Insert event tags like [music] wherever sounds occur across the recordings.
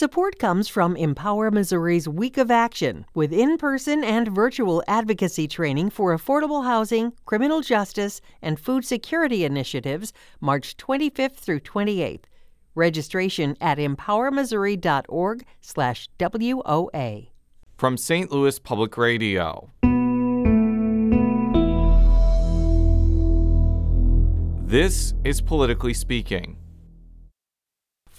Support comes from Empower Missouri's Week of Action, with in person and virtual advocacy training for affordable housing, criminal justice, and food security initiatives, March 25th through 28th. Registration at empowermissouri.org slash WOA. From St. Louis Public Radio. This is Politically Speaking.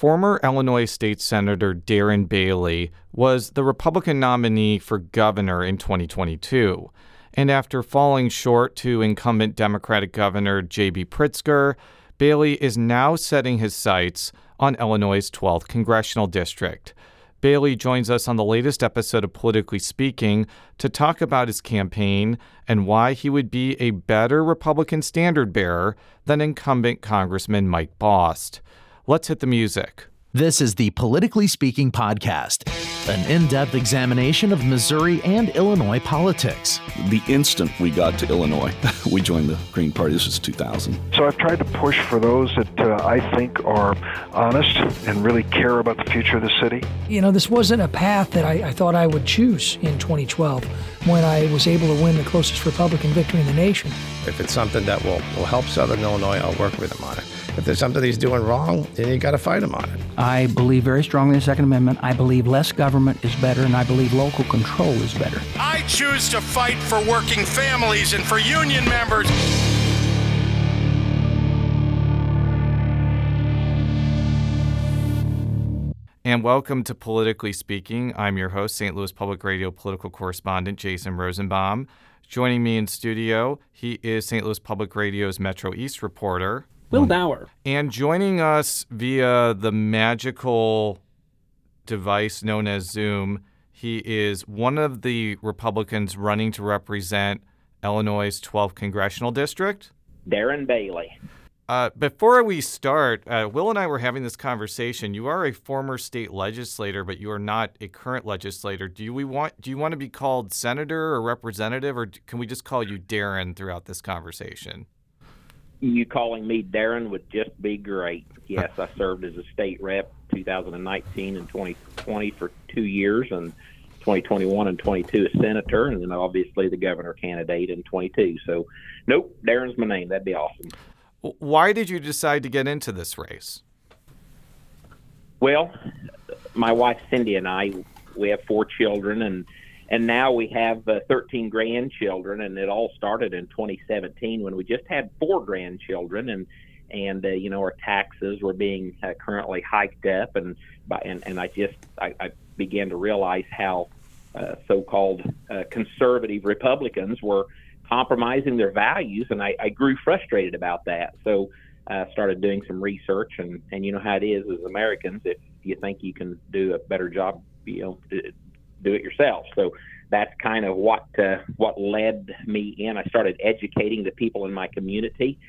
Former Illinois State Senator Darren Bailey was the Republican nominee for governor in 2022. And after falling short to incumbent Democratic Governor J.B. Pritzker, Bailey is now setting his sights on Illinois' 12th congressional district. Bailey joins us on the latest episode of Politically Speaking to talk about his campaign and why he would be a better Republican standard bearer than incumbent Congressman Mike Bost. Let's hit the music. This is the Politically Speaking podcast, an in depth examination of Missouri and Illinois politics. The instant we got to Illinois, [laughs] we joined the Green Party. This was 2000. So I've tried to push for those that uh, I think are honest and really care about the future of the city. You know, this wasn't a path that I, I thought I would choose in 2012 when I was able to win the closest Republican victory in the nation. If it's something that will, will help Southern Illinois, I'll work with them on it. If there's something he's doing wrong, then you got to fight him on it. I believe very strongly in the Second Amendment. I believe less government is better, and I believe local control is better. I choose to fight for working families and for union members. And welcome to Politically Speaking. I'm your host, St. Louis Public Radio political correspondent Jason Rosenbaum. Joining me in studio, he is St. Louis Public Radio's Metro East reporter, Will Bauer. And joining us via the magical device known as Zoom, he is one of the Republicans running to represent Illinois' 12th congressional district. Darren Bailey. Uh, before we start, uh, Will and I were having this conversation. You are a former state legislator, but you are not a current legislator. Do you we want? Do you want to be called senator or representative, or can we just call you Darren throughout this conversation? You calling me Darren would just be great. Yes, I served as a state rep 2019 and 2020 for two years, and 2021 and 22 as senator, and then obviously the governor candidate in 22. So, nope, Darren's my name. That'd be awesome. Why did you decide to get into this race? Well, my wife Cindy and I, we have four children, and and now we have uh, 13 grandchildren, and it all started in 2017 when we just had four grandchildren, and and uh, you know our taxes were being uh, currently hiked up, and by and and I just I, I began to realize how uh, so-called uh, conservative Republicans were compromising their values, and I, I grew frustrated about that. So I uh, started doing some research, and and you know how it is as Americans, if you think you can do a better job, you know, do it yourself. So that's kind of what uh, what led me in. I started educating the people in my community,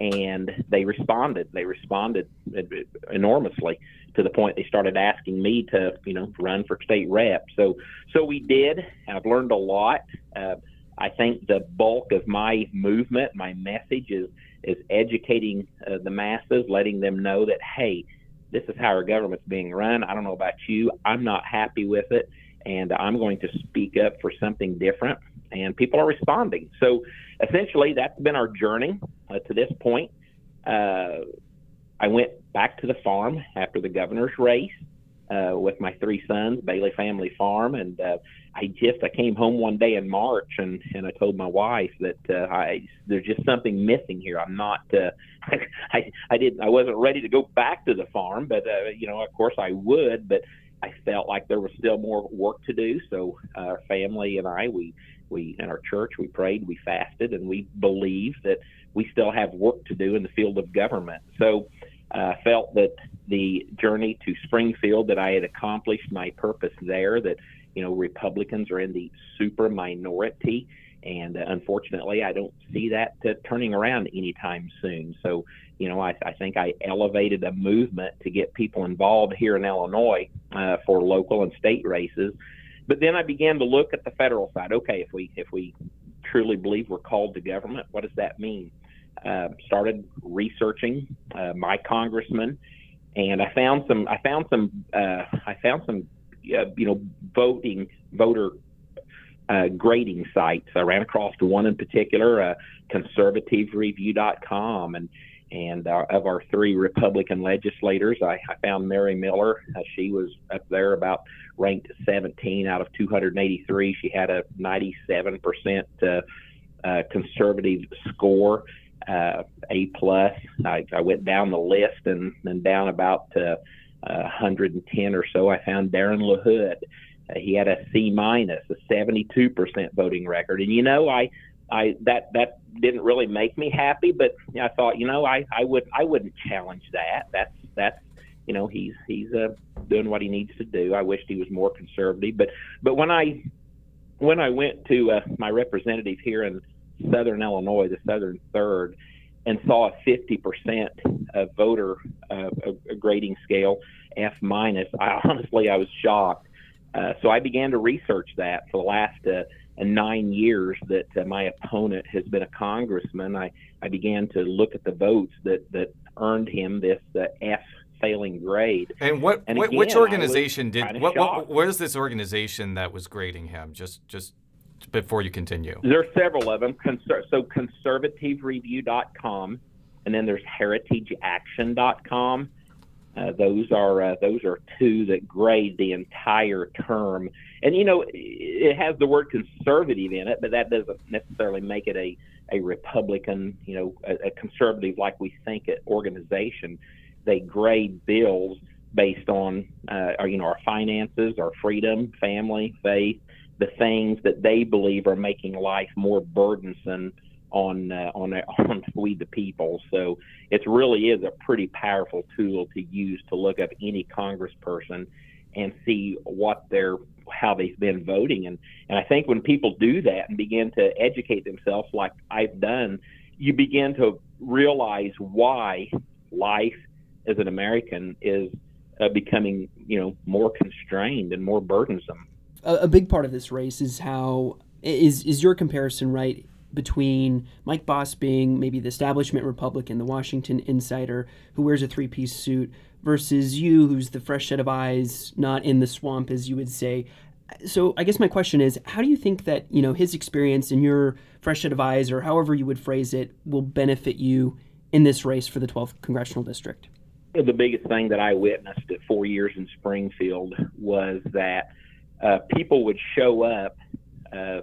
and they responded. They responded enormously to the point they started asking me to, you know, run for state rep. So so we did. I've learned a lot. Uh, I think the bulk of my movement, my message is is educating uh, the masses, letting them know that hey, this is how our government's being run. I don't know about you. I'm not happy with it, and I'm going to speak up for something different. And people are responding. So essentially, that's been our journey uh, to this point. Uh, I went back to the farm after the governor's race uh, with my three sons, Bailey Family Farm, and uh, I just I came home one day in March and and I told my wife that uh, I there's just something missing here. I'm not uh, [laughs] I I didn't I wasn't ready to go back to the farm, but you know of course I would, but I felt like there was still more work to do. So uh, our family and I we we in our church we prayed, we fasted, and we believe that we still have work to do in the field of government. So I uh, felt that the journey to Springfield that I had accomplished my purpose there that you know, Republicans are in the super minority. And unfortunately, I don't see that uh, turning around anytime soon. So, you know, I, I think I elevated a movement to get people involved here in Illinois uh, for local and state races. But then I began to look at the federal side. Okay, if we if we truly believe we're called to government, what does that mean? Uh, started researching uh, my congressman and I found some. I found some. Uh, I found some. Uh, you know, voting voter uh, grading sites. I ran across one in particular, uh, conservativereview.com, and and uh, of our three Republican legislators, I, I found Mary Miller. Uh, she was up there about ranked 17 out of 283. She had a 97 percent uh, uh, conservative score, uh, A plus. I, I went down the list and then down about uh, 110 or so. I found Darren LaHood. Uh, he had a C minus, a 72 percent voting record, and you know I I that that didn't really make me happy, but I thought, you know, I I would I wouldn't challenge that. That's that's you know he's he's uh, doing what he needs to do. I wished he was more conservative, but but when I when I went to uh, my representative here in Southern Illinois, the Southern Third, and saw a 50% of voter uh, a grading scale F minus, I honestly I was shocked. Uh, so I began to research that for the last uh, nine years that uh, my opponent has been a congressman, I, I began to look at the votes that, that earned him this uh, F failing grade. And what, and again, which organization did what, what, what is this organization that was grading him? Just just before you continue. There are several of them. Conser- so conservativereview.com and then there's heritageaction.com uh, those are uh, those are two that grade the entire term, and you know it has the word conservative in it, but that doesn't necessarily make it a a Republican, you know, a, a conservative like we think it organization. They grade bills based on uh, our, you know our finances, our freedom, family, faith, the things that they believe are making life more burdensome on uh, on [laughs] on we the people. So it really is a pretty powerful tool to use to look up any congressperson and see what they're how they've been voting. And and I think when people do that and begin to educate themselves like I've done you begin to realize why life as an American is uh, becoming you know more constrained and more burdensome. A, a big part of this race is how is is your comparison right between Mike Bisping maybe the establishment Republican, the Washington insider who wears a three piece suit, versus you, who's the fresh set of eyes, not in the swamp, as you would say. So I guess my question is, how do you think that you know his experience and your fresh set of eyes, or however you would phrase it, will benefit you in this race for the 12th congressional district? The biggest thing that I witnessed at four years in Springfield was that uh, people would show up uh,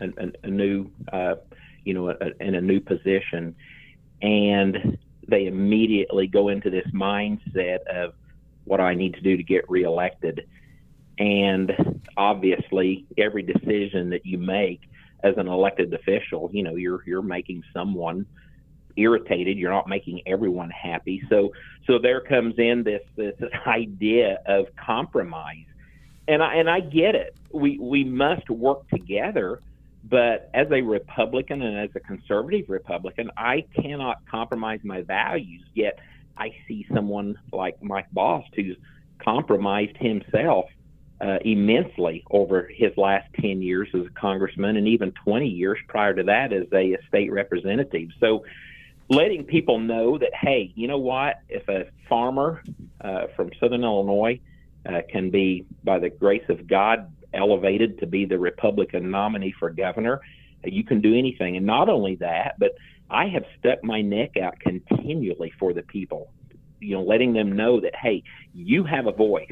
a, a, a new, uh, you know, a, in a new position, and they immediately go into this mindset of what I need to do to get reelected. And obviously, every decision that you make as an elected official, you know, you're you're making someone irritated. You're not making everyone happy. So so there comes in this this idea of compromise, and I and I get it. We we must work together but as a Republican and as a conservative Republican, I cannot compromise my values. Yet I see someone like Mike Bost who's compromised himself uh, immensely over his last 10 years as a congressman and even 20 years prior to that as a, state representative. So letting people know that, hey, you know what? If a farmer uh, from Southern Illinois uh, can be, by the grace of God, elevated to be the Republican nominee for governor, you can do anything. And not only that, but I have stuck my neck out continually for the people, you know, letting them know that, hey, you have a voice.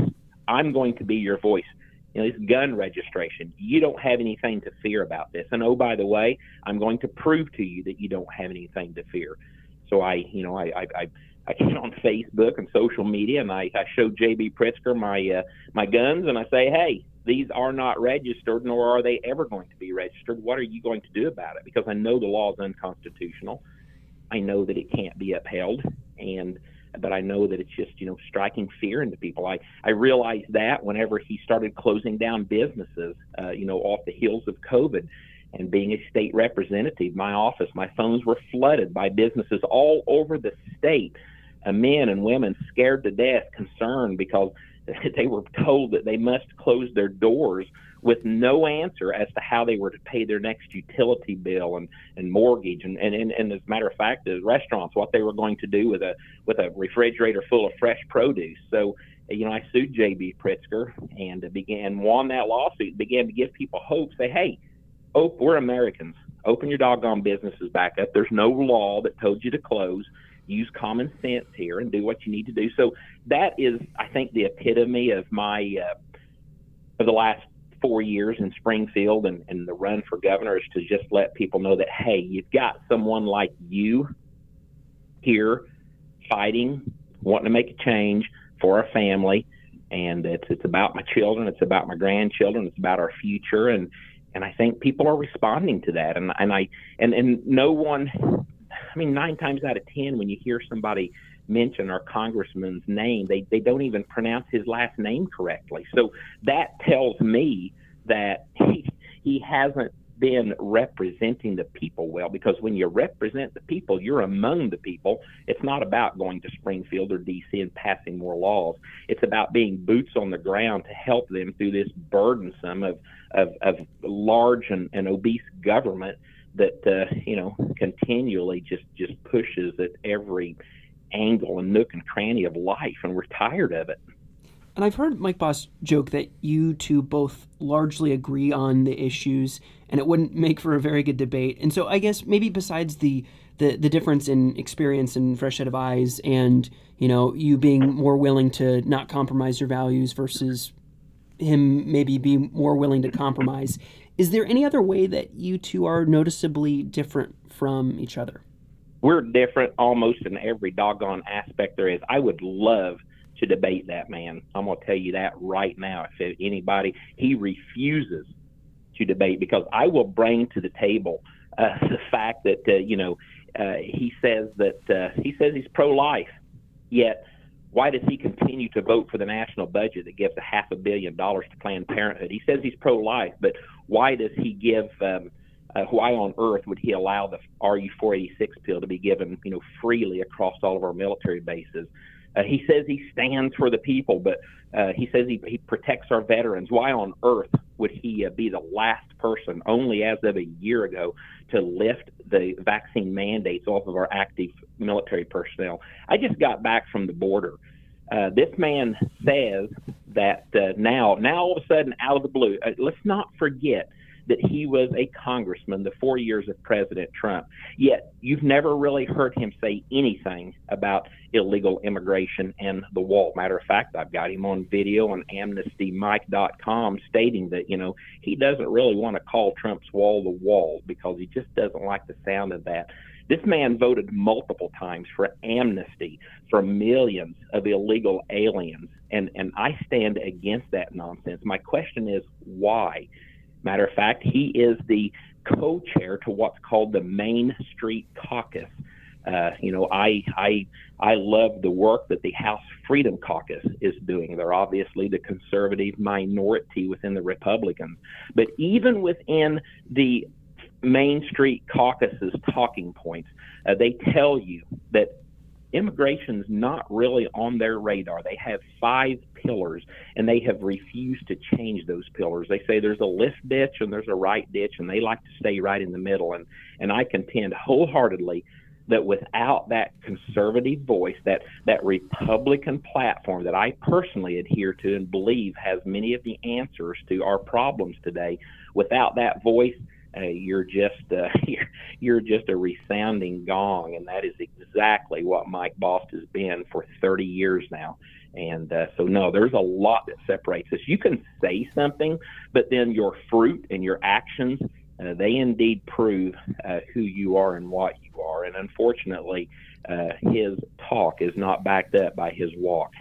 I'm going to be your voice. You know, this gun registration, you don't have anything to fear about this. And oh, by the way, I'm going to prove to you that you don't have anything to fear. So I, you know, I, I, I I get on Facebook and social media, and I, I show JB Pritzker my uh, my guns, and I say, "Hey, these are not registered, nor are they ever going to be registered. What are you going to do about it? Because I know the law is unconstitutional. I know that it can't be upheld, and but I know that it's just you know striking fear into people. I I realized that whenever he started closing down businesses, uh, you know, off the heels of COVID. And being a state representative, my office, my phones were flooded by businesses all over the state, uh, men and women scared to death, concerned because [laughs] they were told that they must close their doors with no answer as to how they were to pay their next utility bill and, and mortgage. And, and, and, as a matter of fact the restaurants what they were going to do with a with a refrigerator full of fresh produce. So you know I sued JB Pritzker and began won that lawsuit began to give people hope say hey oh we're Americans. Open your doggone businesses back up. There's no law that told you to close use common sense here and do what you need to do so that is I think the epitome of my uh, of the last four years in Springfield and, and the run for governor is to just let people know that, hey, you've got someone like you here fighting, wanting to make a change for our family. And it's it's about my children, it's about my grandchildren, it's about our future, and and I think people are responding to that. And and I and and no one, I mean, nine times out of ten, when you hear somebody mention our congressman's name. They they don't even pronounce his last name correctly. So that tells me that he he hasn't been representing the people well because when you represent the people, you're among the people. It's not about going to Springfield or DC and passing more laws. It's about being boots on the ground to help them through this burdensome of of, of large and, and obese government that uh, you know continually just just pushes at every angle and nook and cranny of life, and we're tired of it. And I've heard Mike Bost joke that you two both largely agree on the issues, and it wouldn't make for a very good debate. And so I guess maybe besides the the, the difference in experience and fresh set of eyes, and you know you being more willing to not compromise your values versus him maybe be more willing to compromise, is there any other way that you two are noticeably different from each other? we're different almost in every doggone aspect there is. I would love to debate that man. I'm going to tell you that right now. If anybody, he refuses to debate because I will bring to the table uh, [laughs] the fact that uh, you know uh, he says that uh, he says he's pro-life, yet why does he continue to vote for the national budget that gives a half a billion dollars to Planned Parenthood? He says he's pro-life, but why does he give um, uh, why on earth would he allow the RU-486 pill to be given, you know, freely across all of our military bases? Uh, he says he stands for the people, but uh, he says he, he protects our veterans. Why on earth would he uh, be the last person, only as of a year ago, to lift the vaccine mandates off of our active military personnel? I just got back from the border. Uh, this man says that uh, now, now all of a sudden, out of the blue, uh, let's not forget that he was a congressman the four years of President Trump. Yet you've never really heard him say anything about illegal immigration and the wall. Matter of fact, I've got him on video on amnestymike.com stating that, you know, he doesn't really want to call Trump's wall the wall because he just doesn't like the sound of that. This man voted multiple times for amnesty for millions of illegal aliens, and, and I stand against that nonsense. My question is why? Matter of fact, he is the co-chair to what's called the Main Street Caucus. Uh, you know, I I I love the work that the House Freedom Caucus is doing. They're obviously the conservative minority within the Republicans, but even within the Main Street Caucus's talking points, uh, they tell you that immigration's not really on their radar. They have five pillars and they have refused to change those pillars. They say there's a left ditch and there's a right ditch and they like to stay right in the middle and and I contend wholeheartedly that without that conservative voice, that that Republican platform that I personally adhere to and believe has many of the answers to our problems today, without that voice, uh, you're just [laughs] you're, you're just a resounding gong, and that is exactly what Mike Bost has been for 30 years now. And uh, so, no, there's a lot that separates us. You can say something, but then your fruit and your actions, uh, they indeed prove uh, who you are and what you are. And unfortunately, uh, his talk is not backed up by his walk.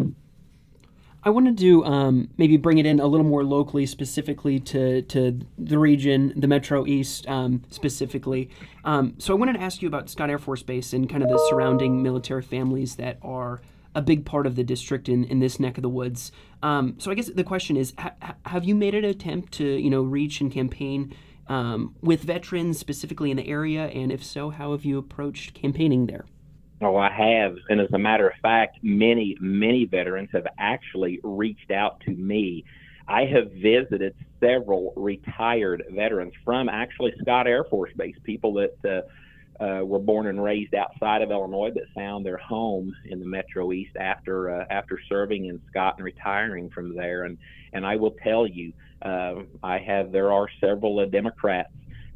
I wanted to um, maybe bring it in a little more locally, specifically to, to the region, the Metro East um, specifically. Um, so I wanted to ask you about Scott Air Force Base and kind of the surrounding military families that are a big part of the district in, in this neck of the woods. Um, so I guess the question is, ha- have you made an attempt to you know reach and campaign um, with veterans specifically in the area, and if so, how have you approached campaigning there? Oh, I have. And as a matter of fact, many, many veterans have actually reached out to me. I have visited several retired veterans from actually Scott Air Force Base, people that uh, uh, were born and raised outside of Illinois but found their home in the Metro East after uh, after serving in Scott and retiring from there. And and I will tell you, uh, I have there are several uh, Democrats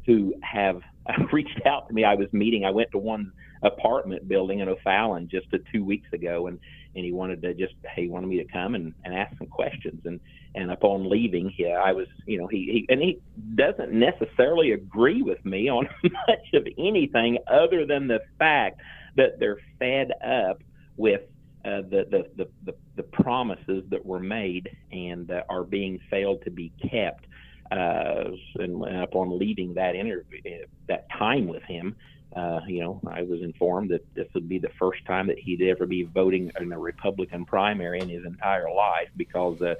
who have [laughs] reached out to me. I was meeting. I went to one apartment building in O'Fallon just a, two weeks ago, and and he wanted to just he wanted me to come and, and ask some questions. And and upon leaving, yeah, I was you know he, he and he doesn't necessarily agree with me on [laughs] much of anything other than the fact that they're fed up with uh, the, the, the, the, the promises that were made and uh, are being failed to be kept. Uh, and upon leaving that interview, that time with him, uh, you know, I was informed that this would be the first time that he'd ever be voting in a Republican primary in his entire life because uh,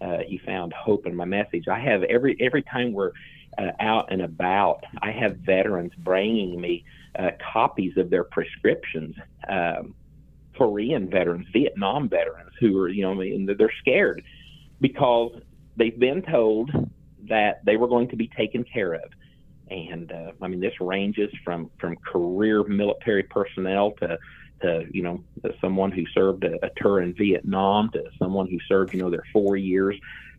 uh, he found hope in my message. I have every every time we're uh, out and about, I have veterans bringing me uh, copies of their prescriptions. Um, Korean veterans, Vietnam veterans, who are you know, I mean, they're scared because they've been told that they were going to be taken care of. And uh, I mean this ranges from from career military personnel to to you know someone who served a, a tour in Vietnam to someone who served you know their four years,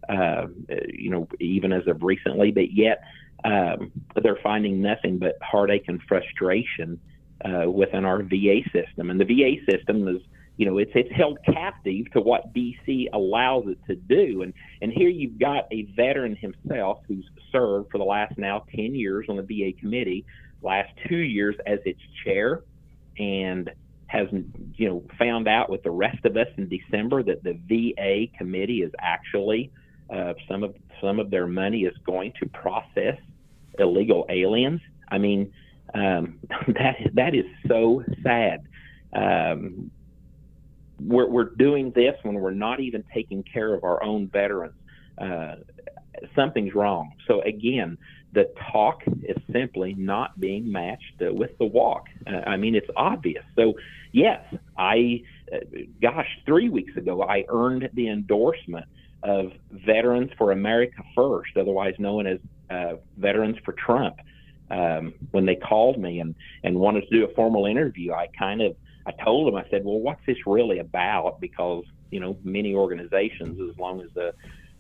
uh, you know even as of recently, but yet um, they're finding nothing but heartache and frustration uh, within our VA system, and the VA system is you know, it's it's held captive to what DC allows it to do. And and here you've got a veteran himself who's served for the last now 10 years on the VA committee, last two years as its chair, and has you know found out with the rest of us in December that the VA committee is actually uh, some of some of their money is going to process illegal aliens. I mean, um, [laughs] that that is so sad. Um, we're, we're doing this when we're not even taking care of our own veterans. Uh, something's wrong. So again, the talk is simply not being matched uh, with the walk. Uh, I mean, it's obvious. So yes, I, uh, gosh, three weeks ago I earned the endorsement of Veterans for America First, otherwise known as uh, Veterans for Trump. Um, when they called me and, and wanted to do a formal interview, I kind of I told him, I said, well, what's this really about? Because you know, many organizations, as long as the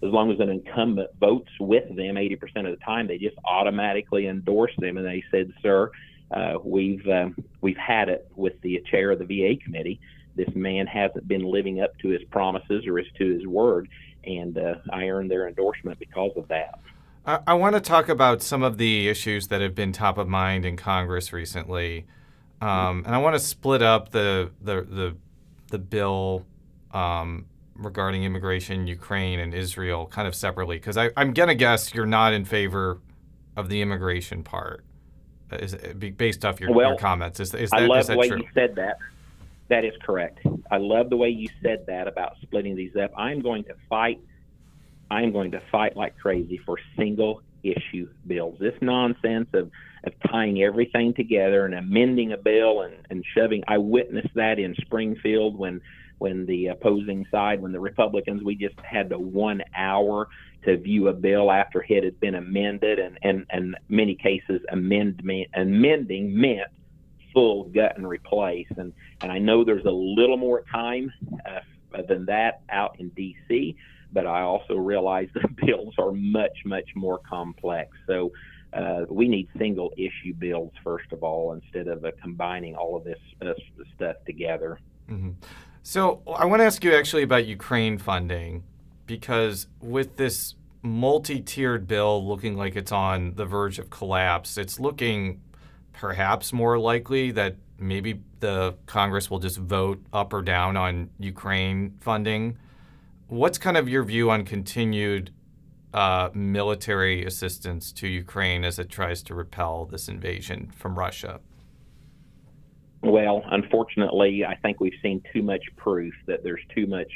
as long as an incumbent votes with them 80% of the time, they just automatically endorse them. And they said, sir, uh, we've um, we've had it with the chair of the VA committee. This man hasn't been living up to his promises or to his word, and uh, I earned their endorsement because of that. I, I want to talk about some of the issues that have been top of mind in Congress recently. Um, and I want to split up the the the, the bill um, regarding immigration, Ukraine and Israel, kind of separately, because I'm gonna guess you're not in favor of the immigration part, is based off your, well, your comments. Is, is that, I love the way true? you said that. That is correct. I love the way you said that about splitting these up. I'm going to fight. I'm going to fight like crazy for single issue bills. This nonsense of of tying everything together and amending a bill and, and shoving. I witnessed that in Springfield when when the opposing side, when the Republicans, we just had the one hour to view a bill after it had been amended, and and and many cases amendment amending meant full gut and replace. And and I know there's a little more time uh, than that out in D.C., but I also realize [laughs] the bills are much much more complex. So uh, we need single issue bills first of all instead of uh, combining all of this uh, stuff together. Mm-hmm. So I want to ask you actually about Ukraine funding because with this multi-tiered bill looking like it's on the verge of collapse, it's looking perhaps more likely that maybe the Congress will just vote up or down on Ukraine funding. What's kind of your view on continued uh, military assistance to Ukraine as it tries to repel this invasion from Russia? Well, unfortunately, I think we've seen too much proof that there's too much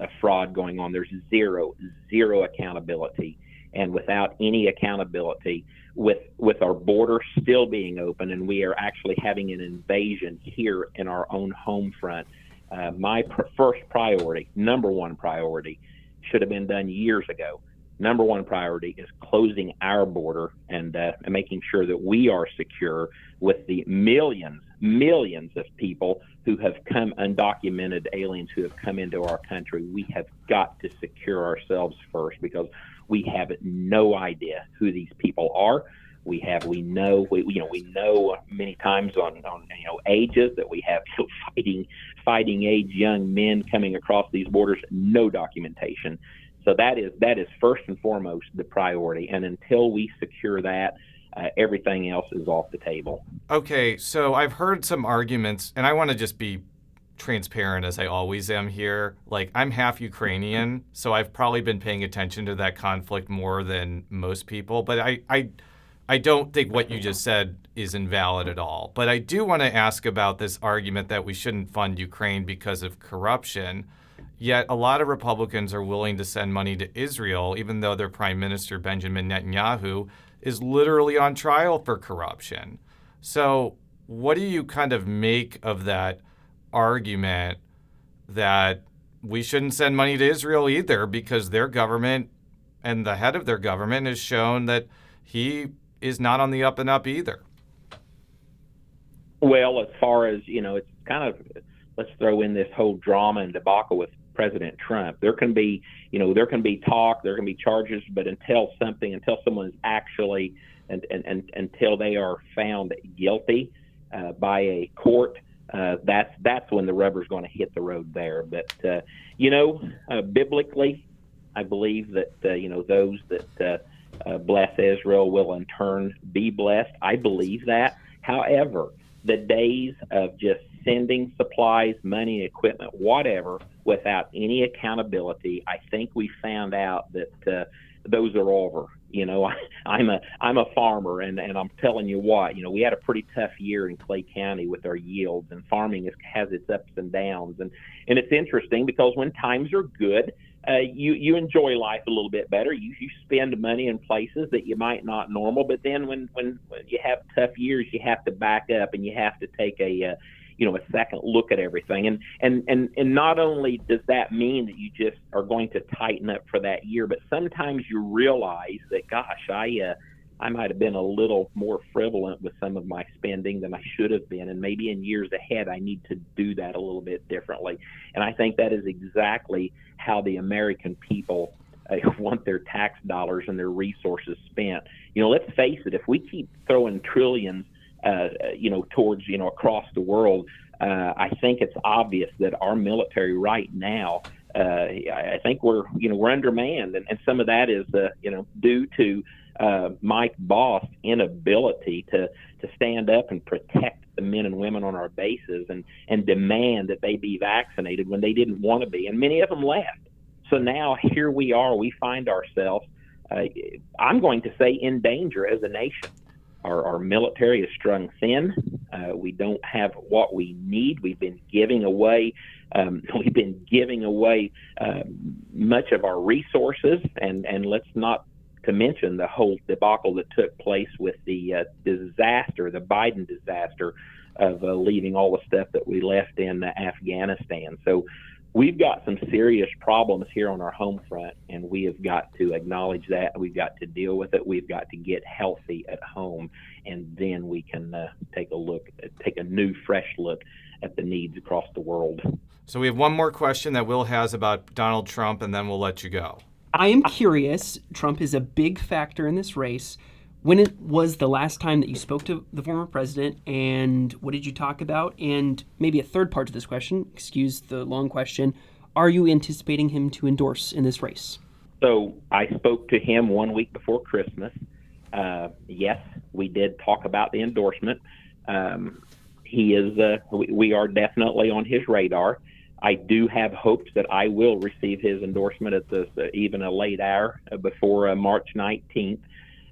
uh, fraud going on. There's zero, zero accountability and without any accountability, with with our border still being open, and we are actually having an invasion here in our own home front. Uh, my pr- first priority, number one priority, should have been done years ago. Number one priority is closing our border and, uh, and making sure that we are secure with the millions, millions of people who have come undocumented aliens who have come into our country. We have got to secure ourselves first because we have no idea who these people are. We have, we know, we, you know, we know many times on, on you know ages that we have fighting, fighting age young men coming across these borders, no documentation. So that is that is first and foremost the priority. And until we secure that, uh, everything else is off the table. Okay, so I've heard some arguments, and I want to just be transparent as I always am here. Like, I'm half Ukrainian, so I've probably been paying attention to that conflict more than most people. But I, I, I don't think what you just said is invalid at all. But I do want to ask about this argument that we shouldn't fund Ukraine because of corruption. Yet a lot of Republicans are willing to send money to Israel, even though their Prime Minister, Benjamin Netanyahu, is literally on trial for corruption. So, what do you kind of make of that argument that we shouldn't send money to Israel either because their government and the head of their government has shown that he is not on the up and up either? Well, as far as, you know, it's kind of let's throw in this whole drama and debacle with President Trump. There can be, you know, there can be talk, there can be charges, but until something, until someone is actually, and, and, and until they are found guilty uh, by a court, uh, that's that's when the rubber's going to hit the road there. But uh, you know, uh, biblically, I believe that uh, you know those that uh, bless Israel will in turn be blessed. I believe that. However, the days of just sending supplies, money, equipment, whatever, without any accountability. I think we found out that uh, those are over. You know, [laughs] I, I'm a I'm a farmer, and and I'm telling you what, you know, we had a pretty tough year in Clay County with our yields, and farming is, has its ups and downs, and and it's interesting because when times are good, uh, you you enjoy life a little bit better. You you spend money in places that you might not normal, but then when when, when you have tough years, you have to back up and you have to take a uh, you know a second look at everything and and and and not only does that mean that you just are going to tighten up for that year but sometimes you realize that gosh i uh, I might have been a little more frivolent with some of my spending than I should have been. And maybe in years ahead, I need to do that a little bit differently. And I think that is exactly how the American people uh, [laughs] want their tax dollars and their resources spent. You know, let's face it, if we keep throwing trillions uh, you know, towards you know across the world. Uh, I think it's obvious that our military right now, uh, I think we're you know we're undermanned, and, and some of that is uh, you know due to uh, Mike Bost' inability to to stand up and protect the men and women on our bases and and demand that they be vaccinated when they didn't want to be, and many of them left. So now here we are. We find ourselves. Uh, I'm going to say in danger as a nation. Our, our military is strung thin. Uh, we don't have what we need. We've been giving away. Um, [laughs] we've been giving away uh, much of our resources, and and let's not to mention the whole debacle that took place with the uh, disaster, the Biden disaster of uh, leaving all the stuff that we left in uh, Afghanistan. So we've got some serious problems here on our home front, and we have got to acknowledge that. We've got to deal with it. We've got to get healthy at home, and then we can uh, take a look, take a new, fresh look at the needs across the world. So we have one more question that Will has about Donald Trump, and then we'll let you go. I am curious. Trump is a big factor in this race. When it was the last time that you spoke to the former president, and what did you talk about? And maybe a third part to this question, excuse the long question, are you anticipating him to endorse in this race? So I spoke to him one week before Christmas. Uh, yes, we did talk about the endorsement. Um, he is, uh, we, we are definitely on his radar. I do have hopes that I will receive his endorsement at this uh, even a late hour before uh, March 19th.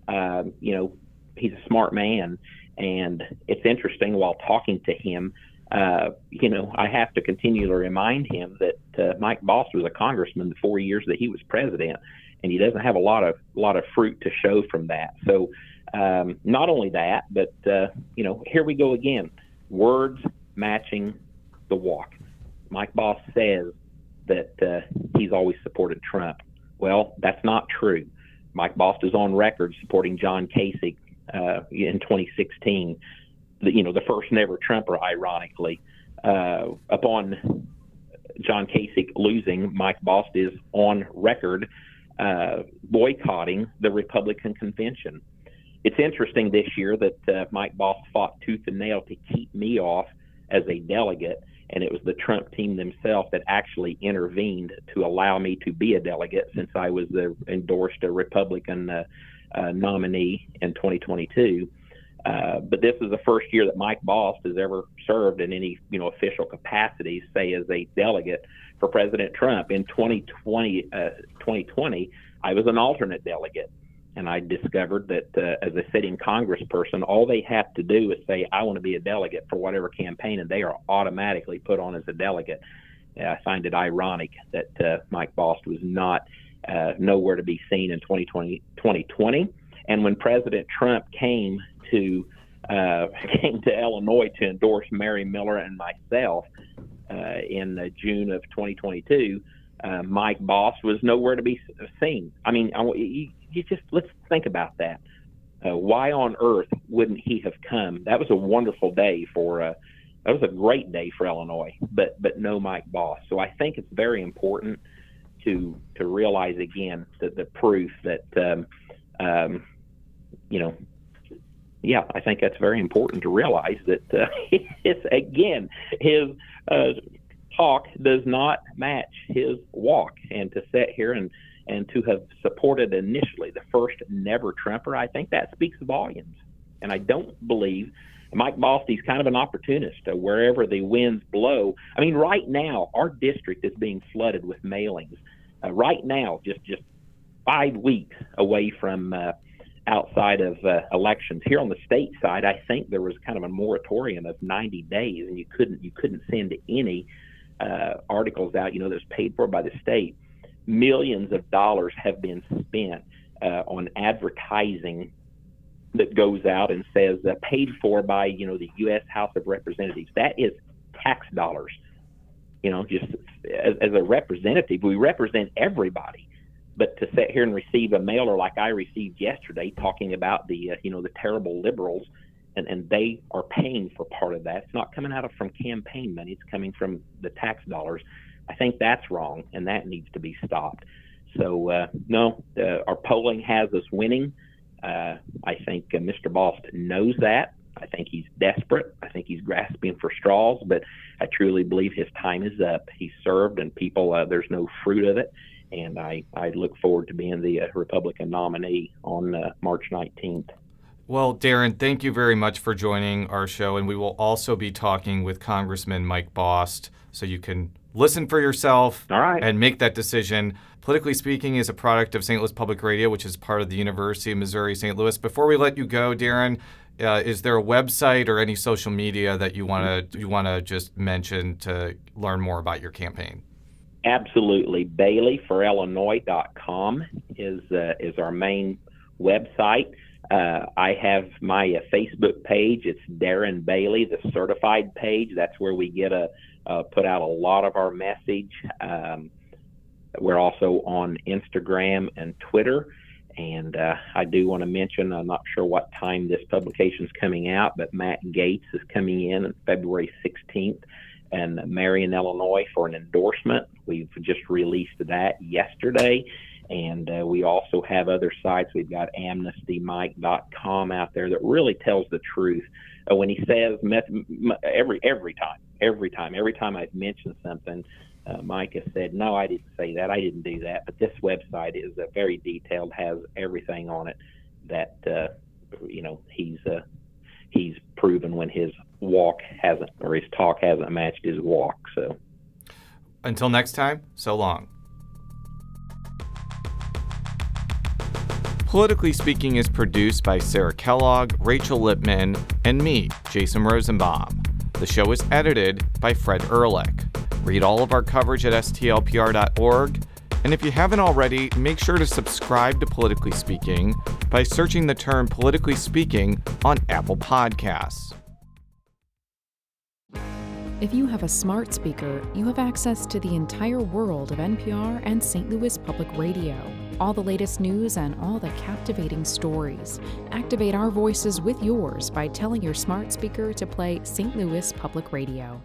Um, you know, he's a smart man, and it's interesting while talking to him. Uh, you know, I have to continually remind him that uh, Mike Bost was a congressman the four years that he was president, and he doesn't have a lot of lot of fruit to show from that. So um, not only that, but uh, you know, here we go again. Words matching the walk. Mike Bost says that uh, he's always supported Trump. Well, that's not true. Mike Bost is on record supporting John Kasich uh, in 2016. The, you know, the first never Trumper, ironically. Uh, upon John Kasich losing, Mike Bost is on record uh, boycotting the Republican convention. It's interesting this year that uh, Mike Bost fought tooth and nail to keep me off as a delegate, and it was the Trump team themselves that actually intervened to allow me to be a delegate since I was the endorsed a Republican uh, uh, nominee in 2022. Uh, but this is the first year that Mike Bost has ever served in any you know official capacity, say as a delegate for President Trump. In 2020, uh, 2020, I was an alternate delegate, and I discovered that uh, as a sitting congressperson, all they have to do is say, "I want to be a delegate for whatever campaign," and they are automatically put on as a delegate. I find it ironic that uh, Mike Bost was not uh, nowhere to be seen in 2020, 2020. And when President Trump came to uh, [laughs] came to Illinois to endorse Mary Miller and myself uh, in June of 2022, uh, Mike Bost was nowhere to be seen. I mean, I, you, you just let's think about that. Uh, why on earth wouldn't he have come? That was a wonderful day for. Uh, that was a great day for Illinois, but but no Mike Bost. So I think it's very important to to realize again that the proof that um, um, you know yeah, I think that's very important to realize that uh, [laughs] it's again his uh, talk does not match his walk, and to sit here and and to have supported initially the first never Trumper, I think that speaks volumes. And I don't believe Mike Bosty's kind of an opportunist. Uh, wherever the winds blow, I mean, right now our district is being flooded with mailings. Uh, right now, just just five weeks away from uh, outside of uh, elections. Here on the state side, I think there was kind of a moratorium of 90 days, and you couldn't you couldn't send any uh, articles out. You know, that's paid for by the state. Millions of dollars have been spent uh, on advertising that goes out and says uh, paid for by you know the U.S. House of Representatives. That is tax dollars. You know, just as, as a representative, we represent everybody but to sit here and receive a mailer like I received yesterday, talking about the uh, you know the terrible liberals, and and they are paying for part of that. It's not coming out of from campaign money; it's coming from the tax dollars. I think that's wrong, and that needs to be stopped. So uh, no, uh, our polling has us winning. Uh, I think uh, Mr. Bost knows that. I think he's desperate. I think he's grasping for straws, but I truly believe his time is up. He's served, and people, uh, there's no fruit of it and I, I look forward to being the uh, Republican nominee on uh, March 19th. Well, Darren, thank you very much for joining our show, and we will also be talking with Congressman Mike Bost, so you can listen for yourself All right. and make that decision. Politically Speaking is a product of St. Louis Public Radio, which is part of the University of Missouri St. Louis. Before we let you go, Darren, uh, is there a website or any social media that you want to you want to just mention to learn more about your campaign? Absolutely. BaileyforIllinois.com is uh, is our main website. Uh, I have my uh, Facebook page. It's Darren Bailey, the certified page. That's where we get a uh, put out a lot of our message. Um, we're also on Instagram and Twitter. And uh, I do want to mention, I'm not sure what time this publication is coming out, but Matt Gaetz is coming in February 16th and Marion, Illinois, for an endorsement. We've just released that yesterday. And uh, we also have other sites. We've got amnestymike.com out there that really tells the truth. Uh, when he says every every time, every time, every time I've mentioned something, uh, Mike has said, "No, I didn't say that. I didn't do that." But this website is uh, very detailed, has everything on it that uh, you know he's uh, he's proven when his walk hasn't or his talk hasn't matched his walk. So until next time, so long. Politically Speaking is produced by Sarah Kellogg, Rachel Lipman, and me, Jason Rosenbaum. The show is edited by Fred Ehrlich. Read all of our coverage at stlpr.org And if you haven't already, make sure to subscribe to Politically Speaking by searching the term Politically Speaking on Apple Podcasts. If you have a smart speaker, you have access to the entire world of NPR and St. Louis Public Radio. All the latest news and all the captivating stories. Activate our voices with yours by telling your smart speaker to play St. Louis Public Radio.